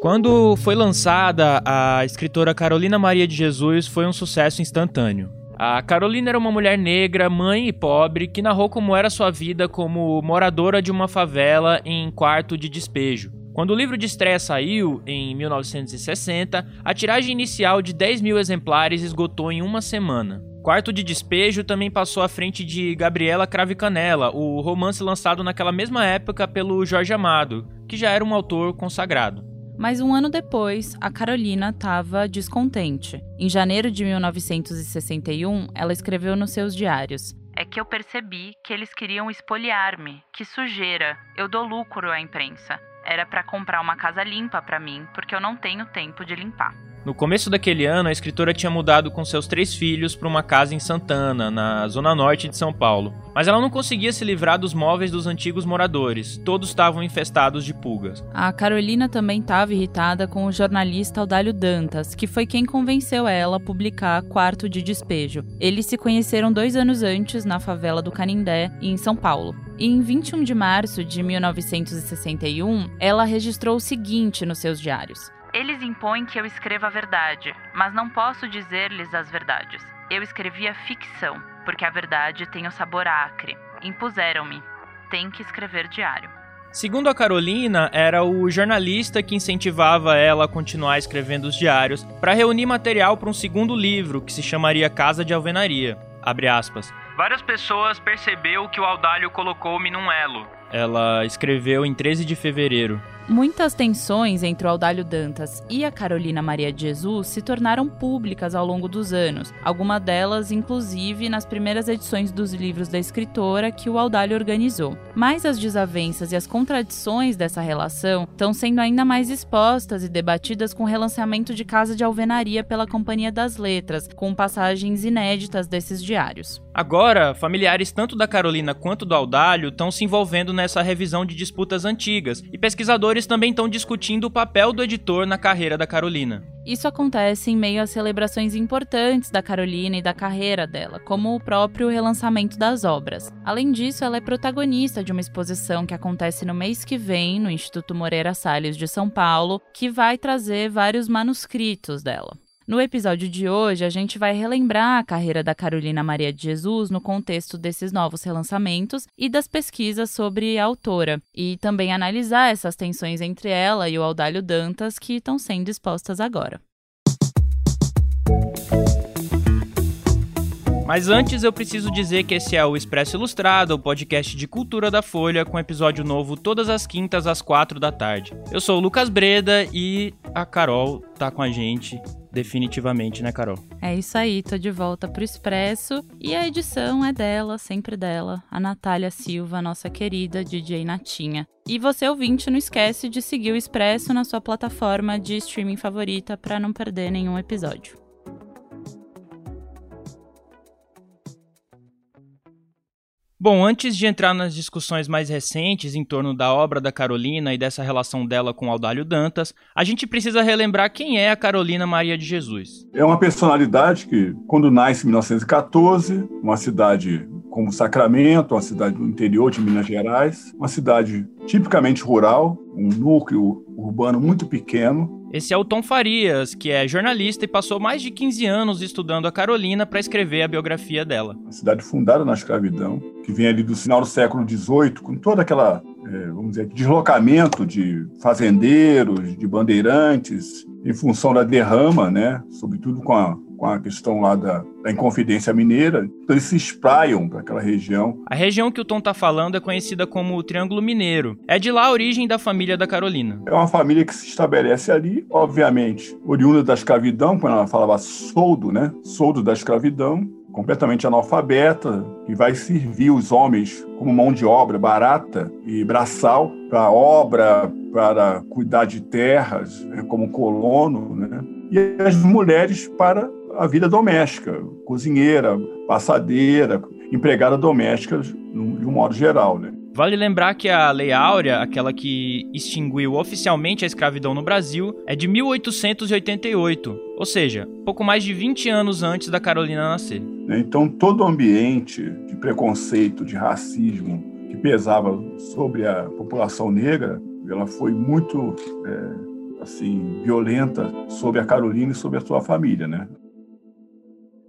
Quando foi lançada, a escritora Carolina Maria de Jesus foi um sucesso instantâneo. A Carolina era uma mulher negra, mãe e pobre, que narrou como era sua vida como moradora de uma favela em quarto de despejo. Quando o livro de estreia saiu, em 1960, a tiragem inicial de 10 mil exemplares esgotou em uma semana. Quarto de Despejo também passou à frente de Gabriela Crave Canela, o romance lançado naquela mesma época pelo Jorge Amado, que já era um autor consagrado. Mas um ano depois, a Carolina estava descontente. Em janeiro de 1961, ela escreveu nos seus diários: É que eu percebi que eles queriam espoliar-me. Que sujeira! Eu dou lucro à imprensa. Era para comprar uma casa limpa para mim, porque eu não tenho tempo de limpar. No começo daquele ano, a escritora tinha mudado com seus três filhos para uma casa em Santana, na zona norte de São Paulo. Mas ela não conseguia se livrar dos móveis dos antigos moradores, todos estavam infestados de pulgas. A Carolina também estava irritada com o jornalista Audálio Dantas, que foi quem convenceu ela a publicar Quarto de Despejo. Eles se conheceram dois anos antes na favela do Canindé, em São Paulo. E em 21 de março de 1961, ela registrou o seguinte nos seus diários. Eles impõem que eu escreva a verdade, mas não posso dizer-lhes as verdades. Eu escrevia ficção, porque a verdade tem o sabor acre. Impuseram-me. Tem que escrever diário. Segundo a Carolina, era o jornalista que incentivava ela a continuar escrevendo os diários para reunir material para um segundo livro que se chamaria Casa de Alvenaria. Abre aspas. Várias pessoas percebeu que o Audálio colocou-me num elo. Ela escreveu em 13 de fevereiro. Muitas tensões entre o Audálio Dantas e a Carolina Maria de Jesus se tornaram públicas ao longo dos anos, algumas delas, inclusive, nas primeiras edições dos livros da escritora que o Audálio organizou. Mas as desavenças e as contradições dessa relação estão sendo ainda mais expostas e debatidas com o relançamento de Casa de Alvenaria pela Companhia das Letras, com passagens inéditas desses diários. Agora, familiares tanto da Carolina quanto do Audálio estão se envolvendo nessa revisão de disputas antigas, e pesquisadores também estão discutindo o papel do editor na carreira da Carolina. Isso acontece em meio a celebrações importantes da Carolina e da carreira dela, como o próprio relançamento das obras. Além disso, ela é protagonista de uma exposição que acontece no mês que vem no Instituto Moreira Salles de São Paulo, que vai trazer vários manuscritos dela. No episódio de hoje, a gente vai relembrar a carreira da Carolina Maria de Jesus no contexto desses novos relançamentos e das pesquisas sobre a autora, e também analisar essas tensões entre ela e o Audálio Dantas que estão sendo expostas agora. Mas antes eu preciso dizer que esse é o Expresso Ilustrado, o podcast de cultura da Folha, com episódio novo todas as quintas às quatro da tarde. Eu sou o Lucas Breda e a Carol tá com a gente definitivamente, né, Carol? É isso aí, tô de volta pro Expresso e a edição é dela, sempre dela, a Natália Silva, nossa querida DJ Natinha. E você ouvinte, não esquece de seguir o Expresso na sua plataforma de streaming favorita para não perder nenhum episódio. Bom, antes de entrar nas discussões mais recentes em torno da obra da Carolina e dessa relação dela com Audálio Dantas, a gente precisa relembrar quem é a Carolina Maria de Jesus. É uma personalidade que, quando nasce em 1914, uma cidade como Sacramento, uma cidade do interior de Minas Gerais, uma cidade tipicamente rural, um núcleo urbano muito pequeno, esse é o Tom Farias, que é jornalista e passou mais de 15 anos estudando a Carolina para escrever a biografia dela. Uma cidade fundada na escravidão, que vem ali do final do século XVIII, com toda aquela, é, vamos dizer, deslocamento de fazendeiros, de bandeirantes, em função da derrama, né? sobretudo com a com a questão lá da, da Inconfidência Mineira, então eles se espraiam para aquela região. A região que o Tom está falando é conhecida como o Triângulo Mineiro. É de lá a origem da família da Carolina. É uma família que se estabelece ali, obviamente, oriunda da escravidão, quando ela falava soldo, né? Soldo da escravidão, completamente analfabeta, que vai servir os homens como mão de obra barata e braçal para obra, para cuidar de terras, né? como colono, né? E as mulheres para a vida doméstica, cozinheira, passadeira, empregada doméstica, de um modo geral. Né? Vale lembrar que a Lei Áurea, aquela que extinguiu oficialmente a escravidão no Brasil, é de 1888, ou seja, pouco mais de 20 anos antes da Carolina nascer. Então, todo o ambiente de preconceito, de racismo que pesava sobre a população negra, ela foi muito é, assim violenta sobre a Carolina e sobre a sua família, né?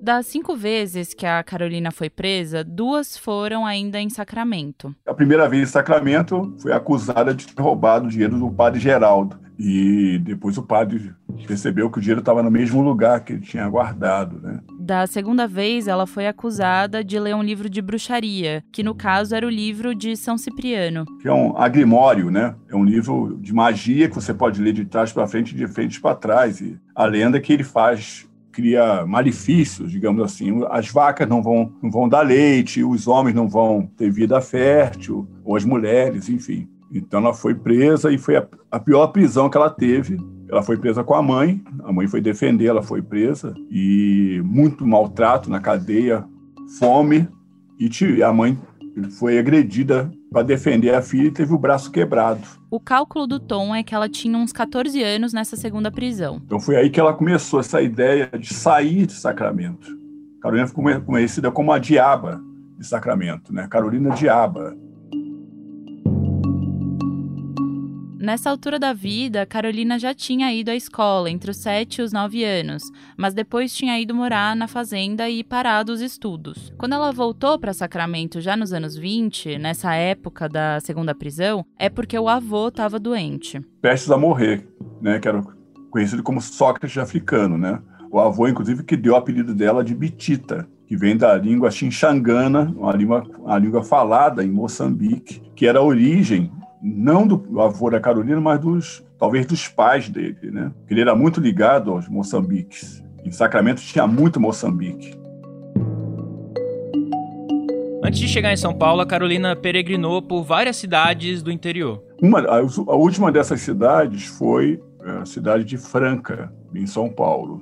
Das cinco vezes que a Carolina foi presa, duas foram ainda em Sacramento. A primeira vez em Sacramento foi acusada de ter roubado o dinheiro do padre Geraldo. E depois o padre percebeu que o dinheiro estava no mesmo lugar que ele tinha guardado, né? Da segunda vez, ela foi acusada de ler um livro de bruxaria, que no caso era o livro de São Cipriano. Que é um agrimório, né? É um livro de magia que você pode ler de trás para frente e de frente para trás. E a lenda é que ele faz cria malefícios, digamos assim. As vacas não vão, não vão dar leite, os homens não vão ter vida fértil, ou as mulheres, enfim. Então ela foi presa e foi a, a pior prisão que ela teve. Ela foi presa com a mãe, a mãe foi defender, ela foi presa e muito maltrato na cadeia, fome e a mãe foi agredida para defender a filha e teve o braço quebrado. O cálculo do Tom é que ela tinha uns 14 anos nessa segunda prisão. Então foi aí que ela começou essa ideia de sair de Sacramento. Carolina ficou conhecida como a Diaba de Sacramento, né? Carolina Diaba. Nessa altura da vida, Carolina já tinha ido à escola entre os 7 e os 9 anos, mas depois tinha ido morar na fazenda e parado os estudos. Quando ela voltou para Sacramento já nos anos 20, nessa época da segunda prisão, é porque o avô estava doente. Prestes a morrer, né, que era conhecido como Sócrates africano, né? O avô, inclusive, que deu o apelido dela de Bitita, que vem da língua xinxangana, uma língua, uma língua falada em Moçambique, que era a origem não do avô da Carolina, mas dos talvez dos pais dele, né? Ele era muito ligado aos moçambiques. Em Sacramento tinha muito Moçambique. Antes de chegar em São Paulo, a Carolina peregrinou por várias cidades do interior. Uma, a, a última dessas cidades foi é, a cidade de Franca, em São Paulo.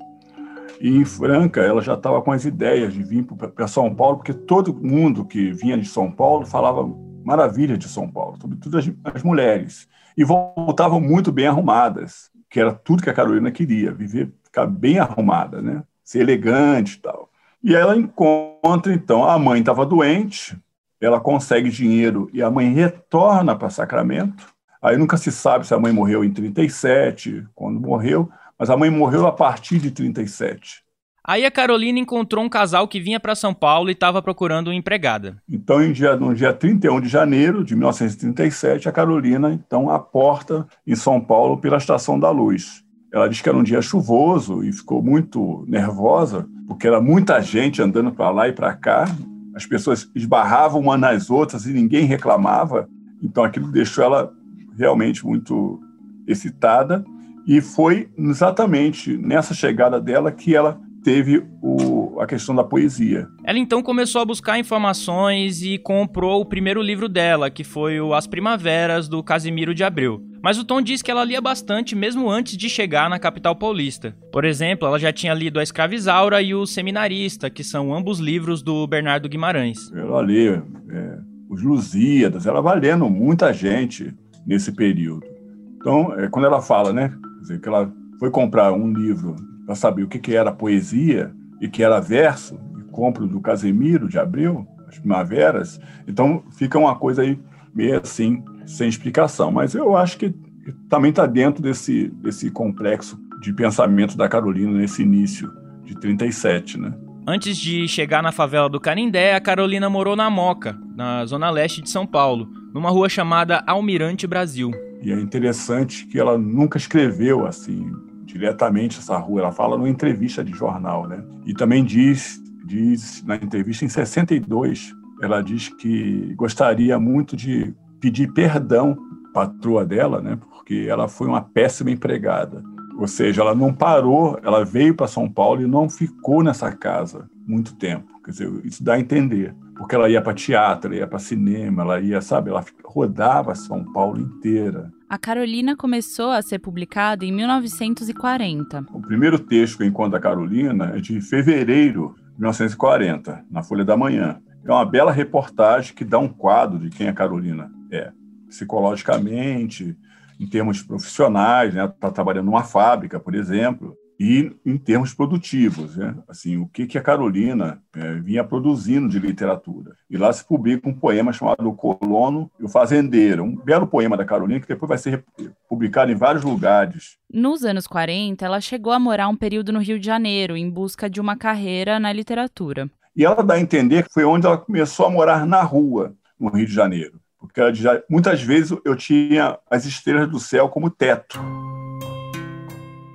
E em Franca, ela já estava com as ideias de vir para São Paulo, porque todo mundo que vinha de São Paulo falava maravilha de São Paulo, sobretudo as, as mulheres. E voltavam muito bem arrumadas, que era tudo que a Carolina queria, viver, ficar bem arrumada, né? ser elegante e tal. E ela encontra, então, a mãe estava doente, ela consegue dinheiro e a mãe retorna para Sacramento. Aí nunca se sabe se a mãe morreu em 37, quando morreu, mas a mãe morreu a partir de 37. Aí a Carolina encontrou um casal que vinha para São Paulo e estava procurando uma empregada. Então, em dia, no dia 31 de janeiro de 1937, a Carolina então aporta em São Paulo pela Estação da Luz. Ela disse que era um dia chuvoso e ficou muito nervosa, porque era muita gente andando para lá e para cá. As pessoas esbarravam uma nas outras e ninguém reclamava. Então, aquilo deixou ela realmente muito excitada. E foi exatamente nessa chegada dela que ela teve o, a questão da poesia. Ela então começou a buscar informações e comprou o primeiro livro dela, que foi o As Primaveras, do Casimiro de Abreu. Mas o Tom diz que ela lia bastante mesmo antes de chegar na capital paulista. Por exemplo, ela já tinha lido A Escravizaura e O Seminarista, que são ambos livros do Bernardo Guimarães. Ela lia é, Os Lusíadas, ela vai lendo muita gente nesse período. Então, é, quando ela fala, né, dizer, que ela foi comprar um livro para saber o que, que era poesia e que era verso, e compro do Casemiro de Abril, as primaveras, então fica uma coisa aí meio assim, sem explicação. Mas eu acho que também está dentro desse, desse complexo de pensamento da Carolina nesse início de 37, né? Antes de chegar na favela do Canindé, a Carolina morou na Moca, na zona leste de São Paulo, numa rua chamada Almirante Brasil. E é interessante que ela nunca escreveu assim diretamente essa rua. Ela fala numa entrevista de jornal, né? E também diz, diz na entrevista em 62, ela diz que gostaria muito de pedir perdão patroa dela, né? Porque ela foi uma péssima empregada. Ou seja, ela não parou, ela veio para São Paulo e não ficou nessa casa muito tempo. Quer dizer, isso dá a entender. Porque ela ia para teatro, ia para cinema, ela ia, sabe, ela rodava São Paulo inteira. A Carolina começou a ser publicada em 1940. O primeiro texto que eu encontro Carolina é de fevereiro de 1940, na Folha da Manhã. É uma bela reportagem que dá um quadro de quem a Carolina é, psicologicamente, em termos profissionais, né? Está trabalhando numa fábrica, por exemplo, e em termos produtivos, né? assim, o que, que a Carolina é, vinha produzindo de literatura. E lá se publica um poema chamado O Colono e o Fazendeiro, um belo poema da Carolina que depois vai ser publicada em vários lugares. Nos anos 40, ela chegou a morar um período no Rio de Janeiro, em busca de uma carreira na literatura. E ela dá a entender que foi onde ela começou a morar na rua, no Rio de Janeiro. Porque já, muitas vezes eu tinha as estrelas do céu como teto.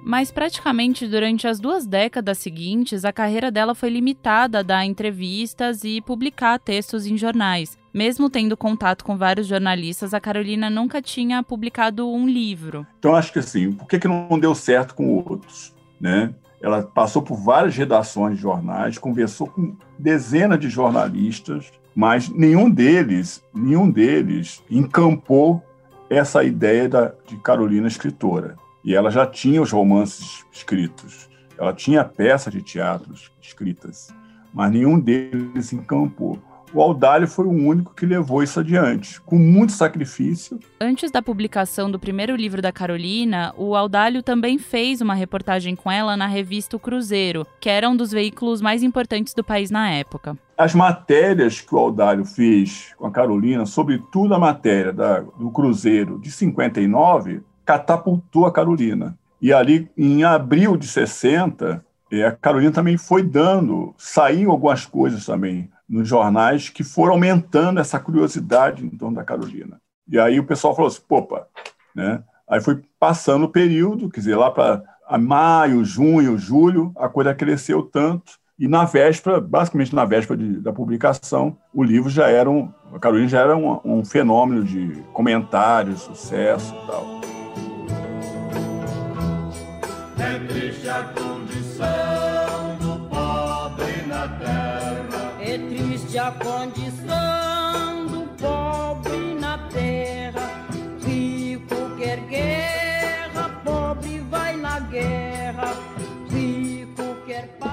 Mas praticamente durante as duas décadas seguintes, a carreira dela foi limitada a dar entrevistas e publicar textos em jornais. Mesmo tendo contato com vários jornalistas, a Carolina nunca tinha publicado um livro. Então acho que assim, por que, que não deu certo com outros? Né? Ela passou por várias redações de jornais, conversou com dezenas de jornalistas, mas nenhum deles, nenhum deles encampou essa ideia da, de Carolina escritora. E ela já tinha os romances escritos, ela tinha peças de teatro escritas, mas nenhum deles encampou. O Audálio foi o único que levou isso adiante, com muito sacrifício. Antes da publicação do primeiro livro da Carolina, o Audálio também fez uma reportagem com ela na revista O Cruzeiro, que era um dos veículos mais importantes do país na época. As matérias que o Audálio fez com a Carolina, sobretudo a matéria da, do Cruzeiro de 59, catapultou a Carolina. E ali, em abril de 60, é, a Carolina também foi dando, saiu algumas coisas também nos jornais que foram aumentando essa curiosidade em torno da Carolina. E aí o pessoal falou assim, popa, né? Aí foi passando o período, quer dizer, lá para maio, junho, julho, a coisa cresceu tanto e na véspera, basicamente na véspera de, da publicação, o livro já era um, a Carolina já era um, um fenômeno de comentários, sucesso e tal. Triste a condição do pobre na terra. É triste a condição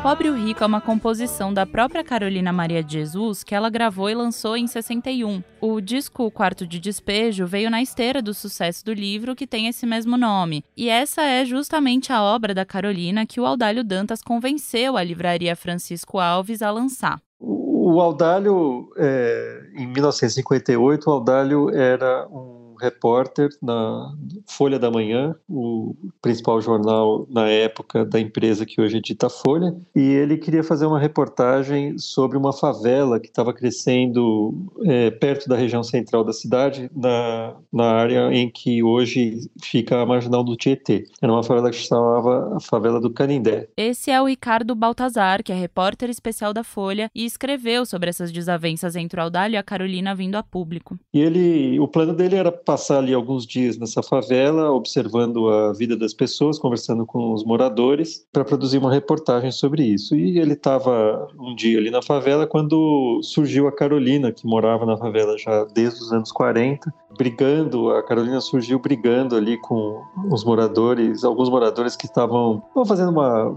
Pobre o Rico é uma composição da própria Carolina Maria de Jesus que ela gravou e lançou em 61. O disco Quarto de Despejo veio na esteira do sucesso do livro que tem esse mesmo nome. E essa é justamente a obra da Carolina que o Audálio Dantas convenceu a livraria Francisco Alves a lançar. O Audálio, é, em 1958, o Audálio era um repórter na Folha da Manhã, o principal jornal na época da empresa que hoje edita a Folha, e ele queria fazer uma reportagem sobre uma favela que estava crescendo é, perto da região central da cidade, na, na área em que hoje fica a marginal do Tietê. Era uma favela que se chamava a favela do Canindé. Esse é o Ricardo Baltazar, que é repórter especial da Folha e escreveu sobre essas desavenças entre o Audálio e a Carolina vindo a público. E ele, o plano dele era passar ali alguns dias nessa favela, observando a vida das pessoas, conversando com os moradores, para produzir uma reportagem sobre isso. E ele estava um dia ali na favela quando surgiu a Carolina, que morava na favela já desde os anos 40, brigando. A Carolina surgiu brigando ali com os moradores, alguns moradores que estavam fazendo uma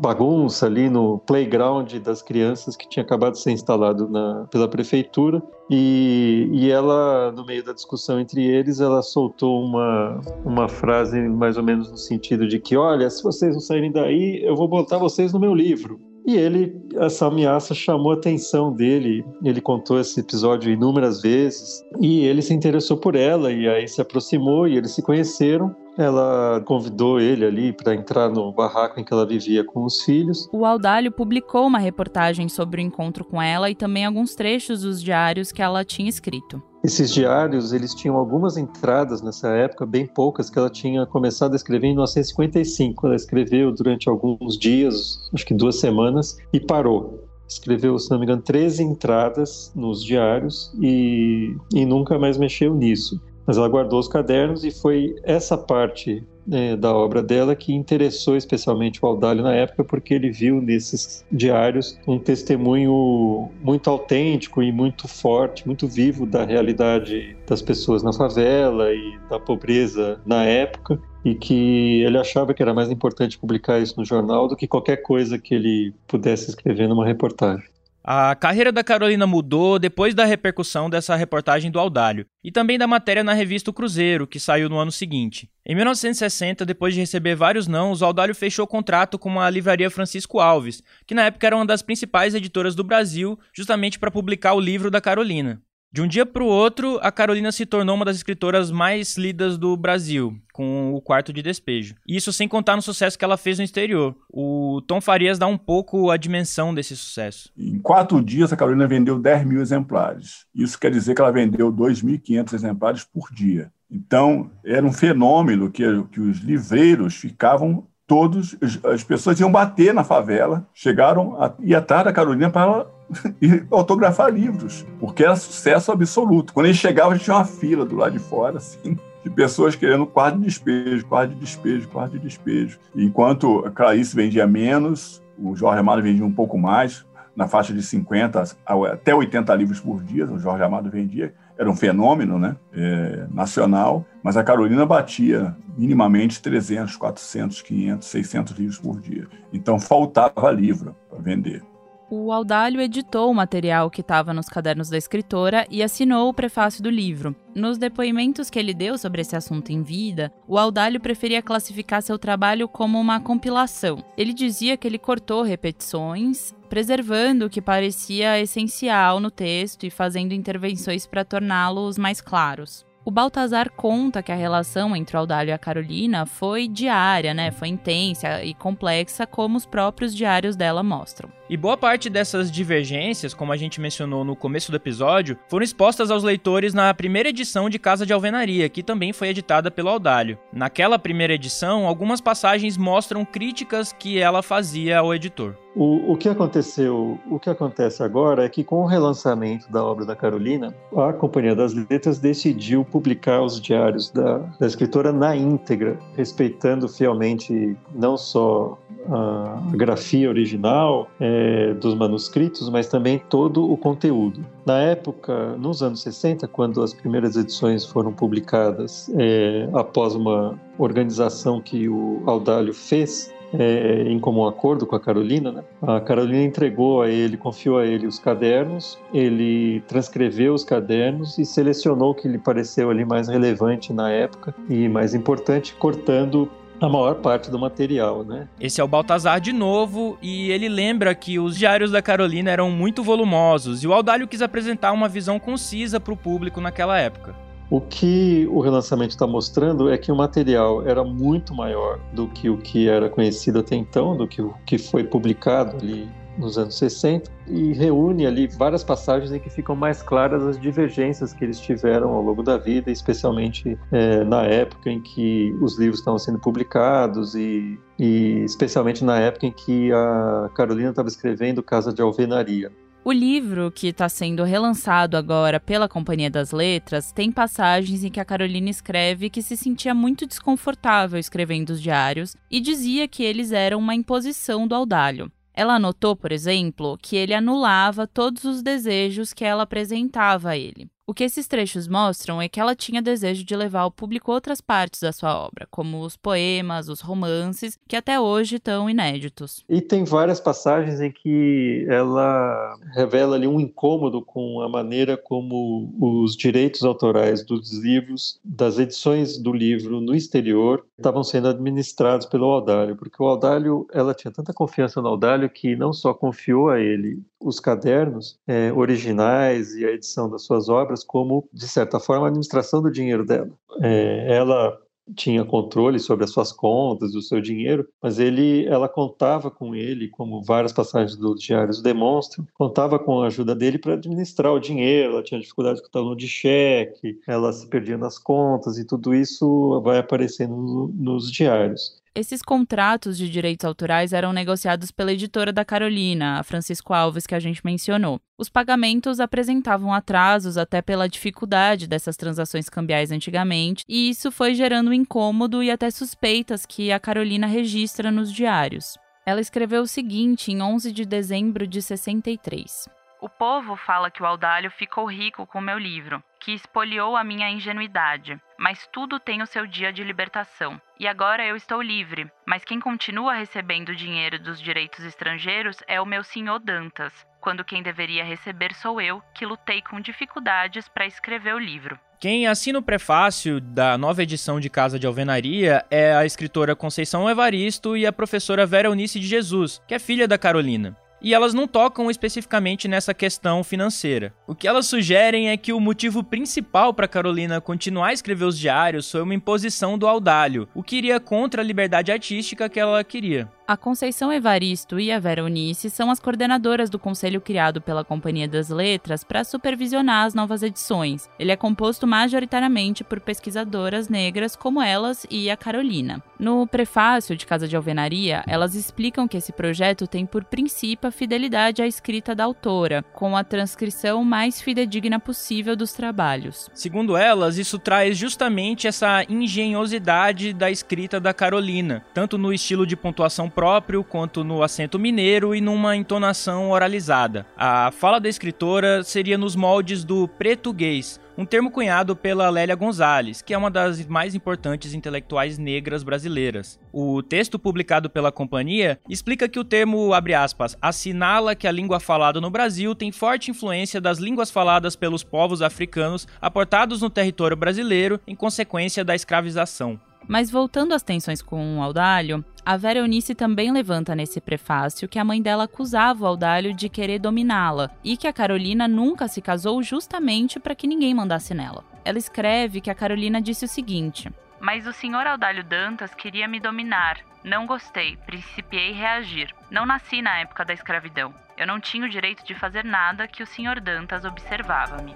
bagunça ali no playground das crianças que tinha acabado de ser instalado na, pela prefeitura e, e ela no meio da discussão entre eles ela soltou uma, uma frase mais ou menos no sentido de que olha se vocês não saírem daí eu vou botar vocês no meu livro e ele, essa ameaça chamou a atenção dele. Ele contou esse episódio inúmeras vezes e ele se interessou por ela e aí se aproximou e eles se conheceram. Ela convidou ele ali para entrar no barraco em que ela vivia com os filhos. O Audálio publicou uma reportagem sobre o encontro com ela e também alguns trechos dos diários que ela tinha escrito. Esses diários, eles tinham algumas entradas nessa época, bem poucas, que ela tinha começado a escrever em 1955. Ela escreveu durante alguns dias, acho que duas semanas, e parou. Escreveu, se não me engano, 13 entradas nos diários e, e nunca mais mexeu nisso. Mas ela guardou os cadernos e foi essa parte né, da obra dela que interessou especialmente o Aldalho na época, porque ele viu nesses diários um testemunho muito autêntico e muito forte, muito vivo da realidade das pessoas na favela e da pobreza na época, e que ele achava que era mais importante publicar isso no jornal do que qualquer coisa que ele pudesse escrever numa reportagem. A carreira da Carolina mudou depois da repercussão dessa reportagem do Audálio e também da matéria na revista o Cruzeiro, que saiu no ano seguinte. Em 1960, depois de receber vários nãos, o Audálio fechou contrato com a livraria Francisco Alves, que na época era uma das principais editoras do Brasil, justamente para publicar o livro da Carolina. De um dia para o outro, a Carolina se tornou uma das escritoras mais lidas do Brasil, com o Quarto de Despejo. Isso sem contar no sucesso que ela fez no exterior. O Tom Farias dá um pouco a dimensão desse sucesso. Em quatro dias, a Carolina vendeu 10 mil exemplares. Isso quer dizer que ela vendeu 2.500 exemplares por dia. Então, era um fenômeno que, que os livreiros ficavam todos, as pessoas iam bater na favela, chegaram a ir atrás da Carolina para autografar livros, porque era sucesso absoluto. Quando ele chegava, tinha uma fila do lado de fora, assim, de pessoas querendo quarto de despejo, quarto de despejo, quarto de despejo. Enquanto a Clarice vendia menos, o Jorge Amado vendia um pouco mais, na faixa de 50 até 80 livros por dia, o Jorge Amado vendia, era um fenômeno né, é, nacional, mas a Carolina batia minimamente 300, 400, 500, 600 livros por dia. Então faltava livro para vender o Audálio editou o material que estava nos cadernos da escritora e assinou o prefácio do livro. Nos depoimentos que ele deu sobre esse assunto em vida, o Audálio preferia classificar seu trabalho como uma compilação. Ele dizia que ele cortou repetições, preservando o que parecia essencial no texto e fazendo intervenções para torná-los mais claros. O Baltazar conta que a relação entre o Audálio e a Carolina foi diária, né? Foi intensa e complexa, como os próprios diários dela mostram. E boa parte dessas divergências, como a gente mencionou no começo do episódio, foram expostas aos leitores na primeira edição de Casa de Alvenaria, que também foi editada pelo Audálio. Naquela primeira edição, algumas passagens mostram críticas que ela fazia ao editor. O, o que aconteceu, o que acontece agora é que com o relançamento da obra da Carolina, a Companhia das Letras decidiu publicar os diários da, da escritora na íntegra, respeitando fielmente não só a grafia original, é, dos manuscritos, mas também todo o conteúdo. Na época, nos anos 60, quando as primeiras edições foram publicadas, é, após uma organização que o Audálio fez, é, em comum acordo com a Carolina, né? a Carolina entregou a ele, confiou a ele os cadernos, ele transcreveu os cadernos e selecionou o que lhe pareceu ali mais relevante na época e mais importante, cortando a maior parte do material, né? Esse é o Baltazar de novo e ele lembra que os diários da Carolina eram muito volumosos e o Audálio quis apresentar uma visão concisa para o público naquela época. O que o relançamento está mostrando é que o material era muito maior do que o que era conhecido até então, do que o que foi publicado ali nos anos 60 e reúne ali várias passagens em que ficam mais claras as divergências que eles tiveram ao longo da vida, especialmente é, na época em que os livros estavam sendo publicados e, e especialmente na época em que a Carolina estava escrevendo Casa de Alvenaria. O livro, que está sendo relançado agora pela Companhia das Letras, tem passagens em que a Carolina escreve que se sentia muito desconfortável escrevendo os diários e dizia que eles eram uma imposição do Audálio. Ela anotou, por exemplo, que ele anulava todos os desejos que ela apresentava a ele. O que esses trechos mostram é que ela tinha desejo de levar ao público outras partes da sua obra, como os poemas, os romances, que até hoje estão inéditos. E tem várias passagens em que ela revela ali um incômodo com a maneira como os direitos autorais dos livros, das edições do livro no exterior, estavam sendo administrados pelo Audálio, porque o Audálio, ela tinha tanta confiança no Audálio que não só confiou a ele os cadernos é, originais e a edição das suas obras como, de certa forma, a administração do dinheiro dela. É, ela tinha controle sobre as suas contas, do seu dinheiro, mas ele, ela contava com ele, como várias passagens dos diários demonstram, contava com a ajuda dele para administrar o dinheiro. Ela tinha dificuldade com o talão de cheque, ela se perdia nas contas e tudo isso vai aparecendo nos diários. Esses contratos de direitos autorais eram negociados pela editora da Carolina, a Francisco Alves, que a gente mencionou. Os pagamentos apresentavam atrasos até pela dificuldade dessas transações cambiais antigamente, e isso foi gerando incômodo e até suspeitas que a Carolina registra nos diários. Ela escreveu o seguinte em 11 de dezembro de 63. O povo fala que o Audálio ficou rico com meu livro, que espoliou a minha ingenuidade, mas tudo tem o seu dia de libertação. E agora eu estou livre, mas quem continua recebendo dinheiro dos direitos estrangeiros é o meu senhor Dantas, quando quem deveria receber sou eu, que lutei com dificuldades para escrever o livro. Quem assina o prefácio da nova edição de Casa de Alvenaria é a escritora Conceição Evaristo e a professora Vera Eunice de Jesus, que é filha da Carolina. E elas não tocam especificamente nessa questão financeira. O que elas sugerem é que o motivo principal para Carolina continuar a escrever os diários foi uma imposição do Audálio, o que iria contra a liberdade artística que ela queria. A Conceição Evaristo e a Vera Unice são as coordenadoras do conselho criado pela Companhia das Letras para supervisionar as novas edições. Ele é composto majoritariamente por pesquisadoras negras como elas e a Carolina. No prefácio de Casa de Alvenaria, elas explicam que esse projeto tem por princípio a fidelidade à escrita da autora, com a transcrição mais fidedigna possível dos trabalhos. Segundo elas, isso traz justamente essa engenhosidade da escrita da Carolina, tanto no estilo de pontuação próprio quanto no acento mineiro e numa entonação oralizada. A fala da escritora seria nos moldes do português, um termo cunhado pela Lélia Gonzalez, que é uma das mais importantes intelectuais negras brasileiras. O texto publicado pela companhia explica que o termo, aspas, assinala que a língua falada no Brasil tem forte influência das línguas faladas pelos povos africanos aportados no território brasileiro em consequência da escravização. Mas voltando às tensões com o Audálio, a Vera Eunice também levanta nesse prefácio que a mãe dela acusava o Audálio de querer dominá-la e que a Carolina nunca se casou justamente para que ninguém mandasse nela. Ela escreve que a Carolina disse o seguinte: Mas o senhor Audálio Dantas queria me dominar. Não gostei, principiei reagir. Não nasci na época da escravidão. Eu não tinha o direito de fazer nada que o senhor Dantas observava-me.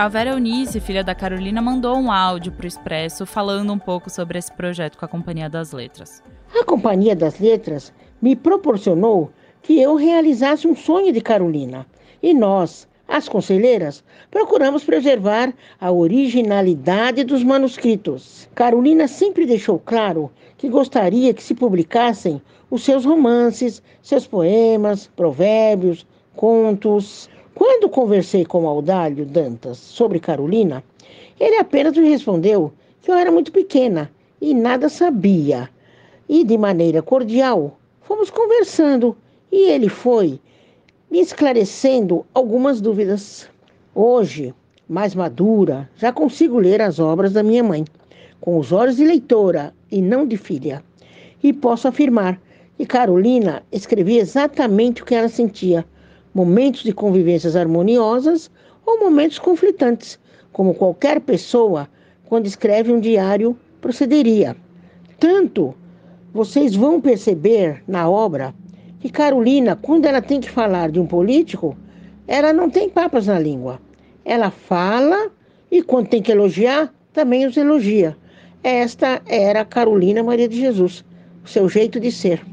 A Vera Eunice, filha da Carolina, mandou um áudio para o Expresso falando um pouco sobre esse projeto com a Companhia das Letras. A Companhia das Letras me proporcionou que eu realizasse um sonho de Carolina. E nós, as conselheiras, procuramos preservar a originalidade dos manuscritos. Carolina sempre deixou claro que gostaria que se publicassem os seus romances, seus poemas, provérbios, contos. Quando conversei com Audálio Dantas sobre Carolina, ele apenas me respondeu que eu era muito pequena e nada sabia. E de maneira cordial, fomos conversando e ele foi me esclarecendo algumas dúvidas. Hoje, mais madura, já consigo ler as obras da minha mãe, com os olhos de leitora e não de filha. E posso afirmar que Carolina escrevia exatamente o que ela sentia momentos de convivências harmoniosas ou momentos conflitantes, como qualquer pessoa, quando escreve um diário, procederia. Tanto vocês vão perceber na obra que Carolina, quando ela tem que falar de um político, ela não tem papas na língua. Ela fala e quando tem que elogiar, também os elogia. Esta era Carolina Maria de Jesus, o seu jeito de ser.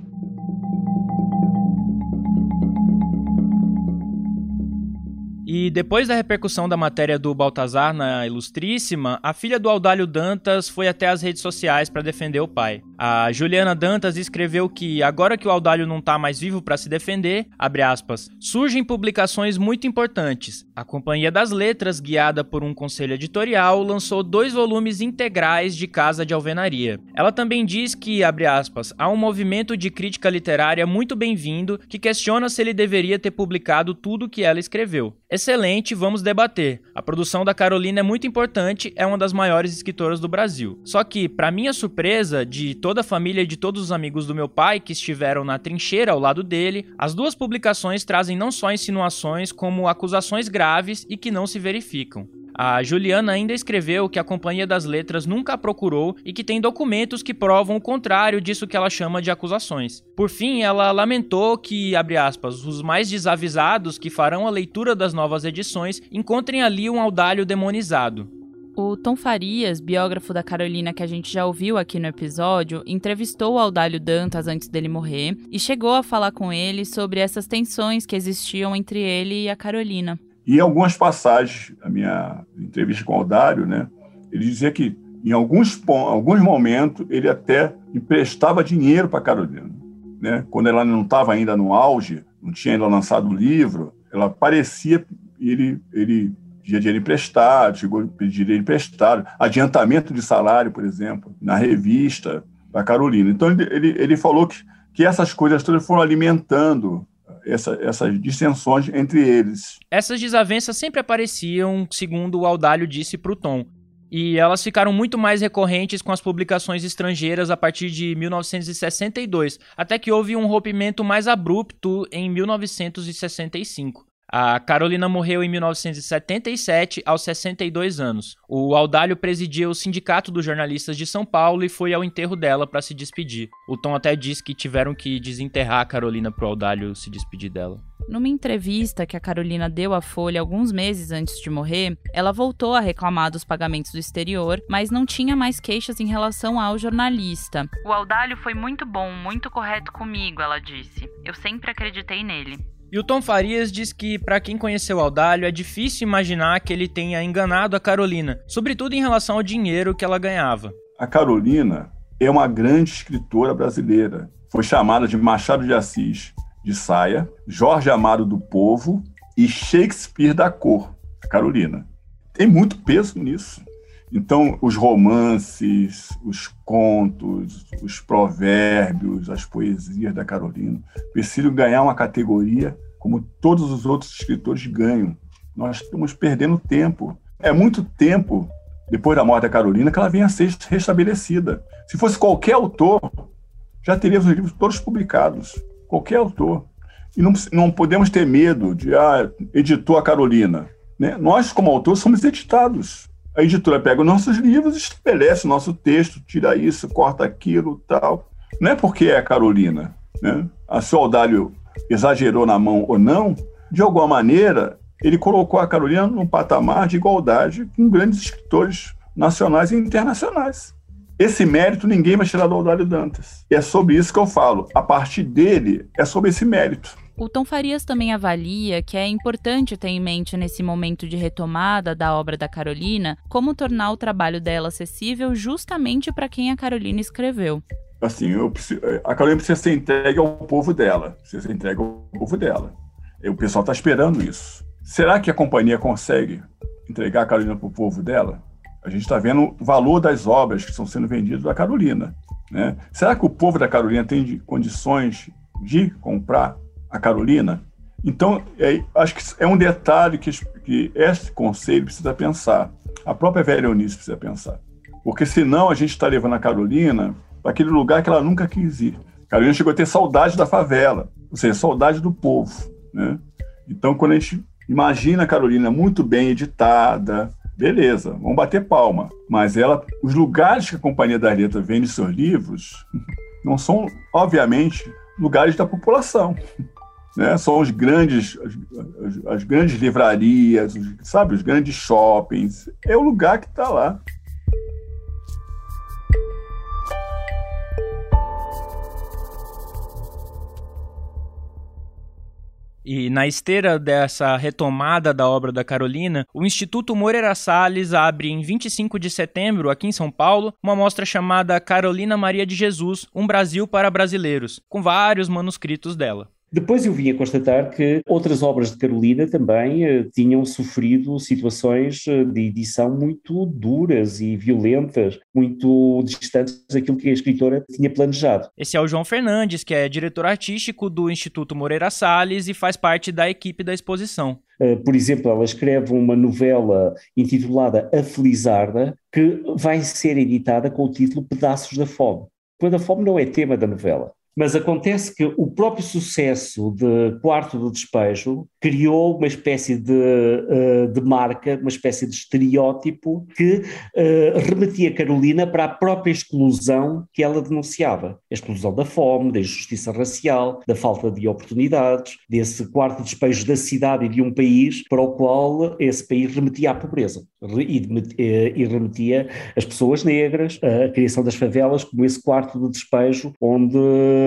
E depois da repercussão da matéria do Baltazar na Ilustríssima, a filha do Audálio Dantas foi até as redes sociais para defender o pai. A Juliana Dantas escreveu que agora que o Audálio não está mais vivo para se defender, aspas, surgem publicações muito importantes. A Companhia das Letras, guiada por um conselho editorial, lançou dois volumes integrais de Casa de Alvenaria. Ela também diz que, aspas, há um movimento de crítica literária muito bem-vindo que questiona se ele deveria ter publicado tudo o que ela escreveu. Excelente, vamos debater. A produção da Carolina é muito importante, é uma das maiores escritoras do Brasil. Só que, para minha surpresa, de toda a família e de todos os amigos do meu pai que estiveram na trincheira ao lado dele, as duas publicações trazem não só insinuações, como acusações graves e que não se verificam. A Juliana ainda escreveu que a Companhia das Letras nunca a procurou e que tem documentos que provam o contrário disso que ela chama de acusações. Por fim, ela lamentou que, abre aspas, os mais desavisados que farão a leitura das novas edições encontrem ali um audálio demonizado. O Tom Farias, biógrafo da Carolina que a gente já ouviu aqui no episódio, entrevistou o Audálio Dantas antes dele morrer e chegou a falar com ele sobre essas tensões que existiam entre ele e a Carolina. E em algumas passagens da minha entrevista com o Aldário, né, ele dizia que em alguns, alguns momentos ele até emprestava dinheiro para Carolina. Né? Quando ela não estava ainda no auge, não tinha ainda lançado o livro, ela parecia ele ele pedia dinheiro emprestado, chegou a pedir dinheiro emprestado, adiantamento de salário, por exemplo, na revista para Carolina. Então ele, ele falou que, que essas coisas todas foram alimentando essa, essas dissensões entre eles. Essas desavenças sempre apareciam, segundo o Audálio disse para o Tom. E elas ficaram muito mais recorrentes com as publicações estrangeiras a partir de 1962, até que houve um rompimento mais abrupto em 1965. A Carolina morreu em 1977, aos 62 anos. O Audálio presidia o Sindicato dos Jornalistas de São Paulo e foi ao enterro dela para se despedir. O Tom até disse que tiveram que desenterrar a Carolina pro Audálio se despedir dela. Numa entrevista que a Carolina deu à Folha alguns meses antes de morrer, ela voltou a reclamar dos pagamentos do exterior, mas não tinha mais queixas em relação ao jornalista. O Audálio foi muito bom, muito correto comigo, ela disse. Eu sempre acreditei nele. E o Tom Farias diz que, para quem conheceu Audálio, é difícil imaginar que ele tenha enganado a Carolina, sobretudo em relação ao dinheiro que ela ganhava. A Carolina é uma grande escritora brasileira. Foi chamada de Machado de Assis de Saia, Jorge Amado do Povo e Shakespeare da Cor, a Carolina. Tem muito peso nisso. Então, os romances, os contos, os provérbios, as poesias da Carolina precisam ganhar uma categoria como todos os outros escritores ganham. Nós estamos perdendo tempo. É muito tempo depois da morte da Carolina que ela venha a ser restabelecida. Se fosse qualquer autor, já teríamos os livros todos publicados. Qualquer autor. E não, não podemos ter medo de, ah, editou a Carolina. Né? Nós, como autores, somos editados. A editora pega os nossos livros, estabelece o nosso texto, tira isso, corta aquilo tal. Não é porque é a Carolina. Né? A Audálio exagerou na mão ou não, de alguma maneira, ele colocou a Carolina num patamar de igualdade com grandes escritores nacionais e internacionais. Esse mérito ninguém vai tirar do Audálio Dantas. E é sobre isso que eu falo. A partir dele, é sobre esse mérito. O Tom Farias também avalia que é importante ter em mente nesse momento de retomada da obra da Carolina como tornar o trabalho dela acessível justamente para quem a Carolina escreveu. Assim, preciso, a Carolina precisa ser entregue ao povo dela, precisa ser entregue ao povo dela. O pessoal está esperando isso. Será que a companhia consegue entregar a Carolina para o povo dela? A gente está vendo o valor das obras que estão sendo vendidas da Carolina. Né? Será que o povo da Carolina tem condições de comprar a Carolina. Então, é, acho que é um detalhe que, que este conselho precisa pensar. A própria velha Eunice precisa pensar. Porque senão a gente está levando a Carolina para aquele lugar que ela nunca quis ir. A Carolina chegou a ter saudade da favela, ou seja, saudade do povo. Né? Então, quando a gente imagina a Carolina muito bem editada, beleza, vamos bater palma. Mas ela, os lugares que a Companhia das Letras vende seus livros não são, obviamente, lugares da população né? São os grandes, as, as grandes livrarias, os, sabe, os grandes shoppings. É o lugar que está lá. E na esteira dessa retomada da obra da Carolina, o Instituto Moreira Salles abre em 25 de setembro, aqui em São Paulo, uma mostra chamada Carolina Maria de Jesus, um Brasil para brasileiros, com vários manuscritos dela. Depois eu vim a constatar que outras obras de Carolina também eh, tinham sofrido situações eh, de edição muito duras e violentas, muito distantes daquilo que a escritora tinha planejado. Esse é o João Fernandes, que é diretor artístico do Instituto Moreira Salles e faz parte da equipe da exposição. Uh, por exemplo, ela escreve uma novela intitulada A Felizarda, que vai ser editada com o título Pedaços da Fome. Quando a fome não é tema da novela. Mas acontece que o próprio sucesso de Quarto do Despejo criou uma espécie de, uh, de marca, uma espécie de estereótipo que uh, remetia Carolina para a própria exclusão que ela denunciava. A exclusão da fome, da injustiça racial, da falta de oportunidades, desse quarto despejo da cidade e de um país para o qual esse país remetia à pobreza e, eh, e remetia as pessoas negras, a criação das favelas como esse quarto de despejo onde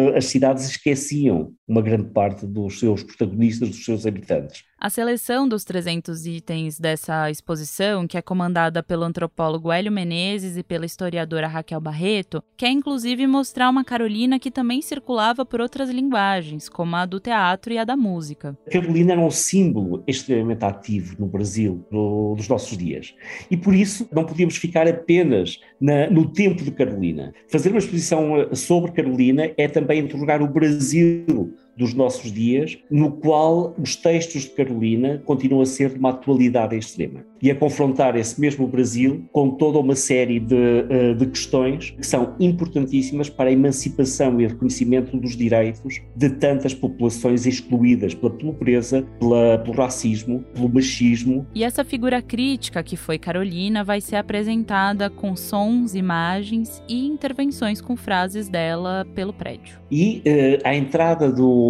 as cidades esqueciam uma grande parte dos seus protagonistas, dos seus habitantes. A seleção dos 300 itens dessa exposição, que é comandada pelo antropólogo Hélio Menezes e pela historiadora Raquel Barreto, quer inclusive mostrar uma Carolina que também circulava por outras linguagens, como a do teatro e a da música. Carolina era um símbolo extremamente ativo no Brasil nos nossos dias. E por isso não podíamos ficar apenas na, no tempo de Carolina. Fazer uma exposição eh, sobre Carolina é também interrogar o Brasil dos nossos dias, no qual os textos de Carolina continuam a ser de uma atualidade extrema e a confrontar esse mesmo Brasil com toda uma série de, eh, de questões que são importantíssimas para a emancipação e reconhecimento dos direitos de tantas populações excluídas pela pobreza, pela, pelo racismo, pelo machismo. E essa figura crítica que foi Carolina vai ser apresentada com sons, imagens e intervenções com frases dela pelo prédio. E uh, à entrada do,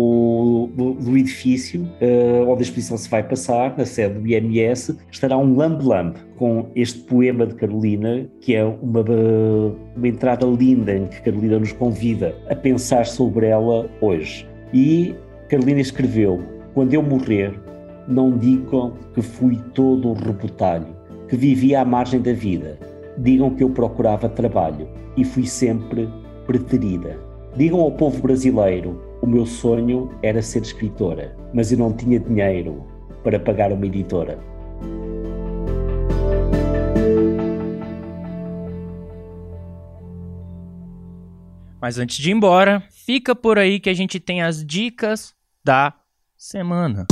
do, do edifício, uh, onde a exposição se vai passar, na sede do IMS, estará um Lamb Lamb, com este poema de Carolina, que é uma, uma entrada linda em que Carolina nos convida a pensar sobre ela hoje. E Carolina escreveu: Quando eu morrer, não digam que fui todo um rebotalho, que vivia à margem da vida. Digam que eu procurava trabalho e fui sempre preterida. Digam ao povo brasileiro: o meu sonho era ser escritora, mas eu não tinha dinheiro para pagar uma editora. Mas antes de ir embora, fica por aí que a gente tem as dicas da semana.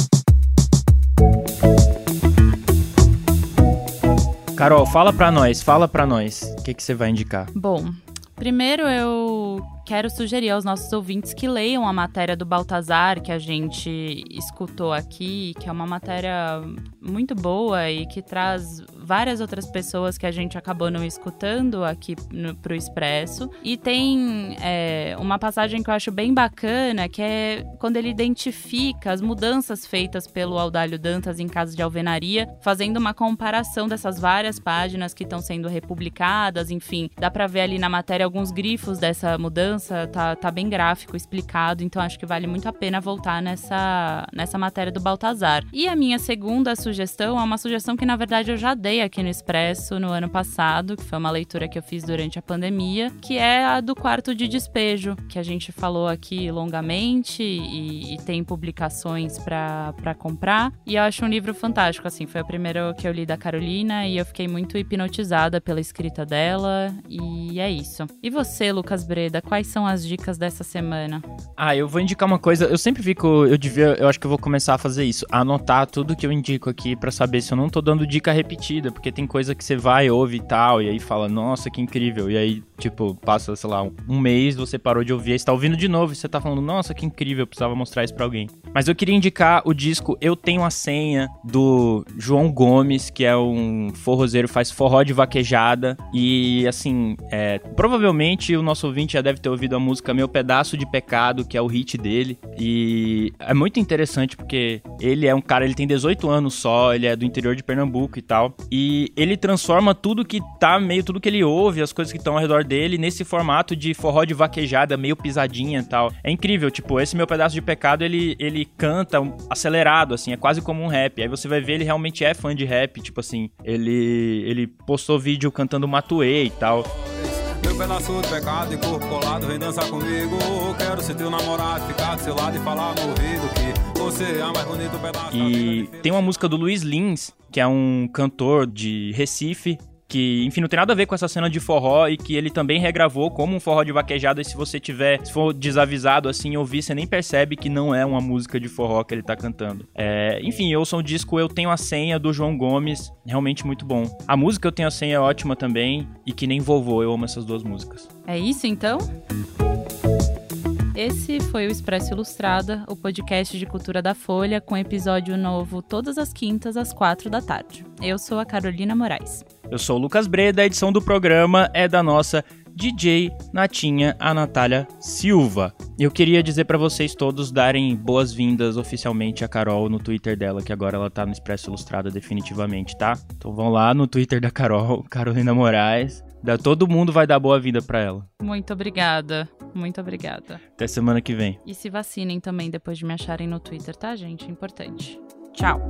Carol, fala pra nós, fala pra nós. O que, que você vai indicar? Bom, primeiro eu quero sugerir aos nossos ouvintes que leiam a matéria do Baltazar que a gente escutou aqui, que é uma matéria muito boa e que traz várias outras pessoas que a gente acabou não escutando aqui no, pro Expresso. E tem é, uma passagem que eu acho bem bacana, que é quando ele identifica as mudanças feitas pelo Audálio Dantas em caso de alvenaria, fazendo uma comparação dessas várias páginas que estão sendo republicadas, enfim, dá para ver ali na matéria alguns grifos dessa mudança, tá, tá bem gráfico, explicado, então acho que vale muito a pena voltar nessa, nessa matéria do Baltazar. E a minha segunda sugestão é uma sugestão que na verdade eu já dei aqui no Expresso no ano passado, que foi uma leitura que eu fiz durante a pandemia, que é a do quarto de despejo, que a gente falou aqui longamente e, e tem publicações para comprar. E eu acho um livro fantástico, assim, foi o primeiro que eu li da Carolina e eu fiquei muito hipnotizada pela escrita dela. E é isso. E você, Lucas Breda, quais são as dicas dessa semana? Ah, eu vou indicar uma coisa, eu sempre fico, eu devia, eu acho que eu vou começar a fazer isso, anotar tudo que eu indico aqui para saber se eu não tô dando dica repetida porque tem coisa que você vai, ouve e tal, e aí fala, nossa, que incrível. E aí, tipo, passa, sei lá, um mês, você parou de ouvir, aí você tá ouvindo de novo, e você tá falando, nossa, que incrível, eu precisava mostrar isso pra alguém. Mas eu queria indicar o disco Eu Tenho a Senha, do João Gomes, que é um forrozeiro, faz forró de vaquejada. E, assim, é, provavelmente o nosso ouvinte já deve ter ouvido a música Meu Pedaço de Pecado, que é o hit dele. E é muito interessante porque ele é um cara, ele tem 18 anos só, ele é do interior de Pernambuco e tal. E ele transforma tudo que tá meio, tudo que ele ouve, as coisas que estão ao redor dele, nesse formato de forró de vaquejada, meio pisadinha e tal. É incrível, tipo, esse meu pedaço de pecado, ele, ele canta acelerado, assim, é quase como um rap. Aí você vai ver, ele realmente é fã de rap, tipo assim, ele, ele postou vídeo cantando Matuê e tal. Meu pedaço de pecado e corpo colado, vem dançar comigo. Quero ser teu namorado, ficar do seu lado e falar no ouvido que você é mais bonito pedaço. E tem uma música do Luiz Lins, que é um cantor de Recife, que, enfim, não tem nada a ver com essa cena de forró e que ele também regravou como um forró de vaquejada. E se você tiver, se for desavisado assim, ouvir, você nem percebe que não é uma música de forró que ele tá cantando. É, enfim, eu sou um disco Eu Tenho a Senha do João Gomes, realmente muito bom. A música Eu Tenho a Senha é ótima também e que nem vovô, eu amo essas duas músicas. É isso então? Esse foi o Expresso Ilustrada, o podcast de cultura da Folha, com episódio novo todas as quintas às quatro da tarde. Eu sou a Carolina Moraes. Eu sou o Lucas Breda, a edição do programa é da nossa DJ Natinha, a Natália Silva. Eu queria dizer para vocês todos darem boas-vindas oficialmente a Carol no Twitter dela, que agora ela tá no Expresso Ilustrada definitivamente, tá? Então vão lá no Twitter da Carol, Carolina Moraes, Todo mundo vai dar boa-vinda para ela. Muito obrigada. Muito obrigada. Até semana que vem. E se vacinem também depois de me acharem no Twitter, tá, gente? Importante. Tchau.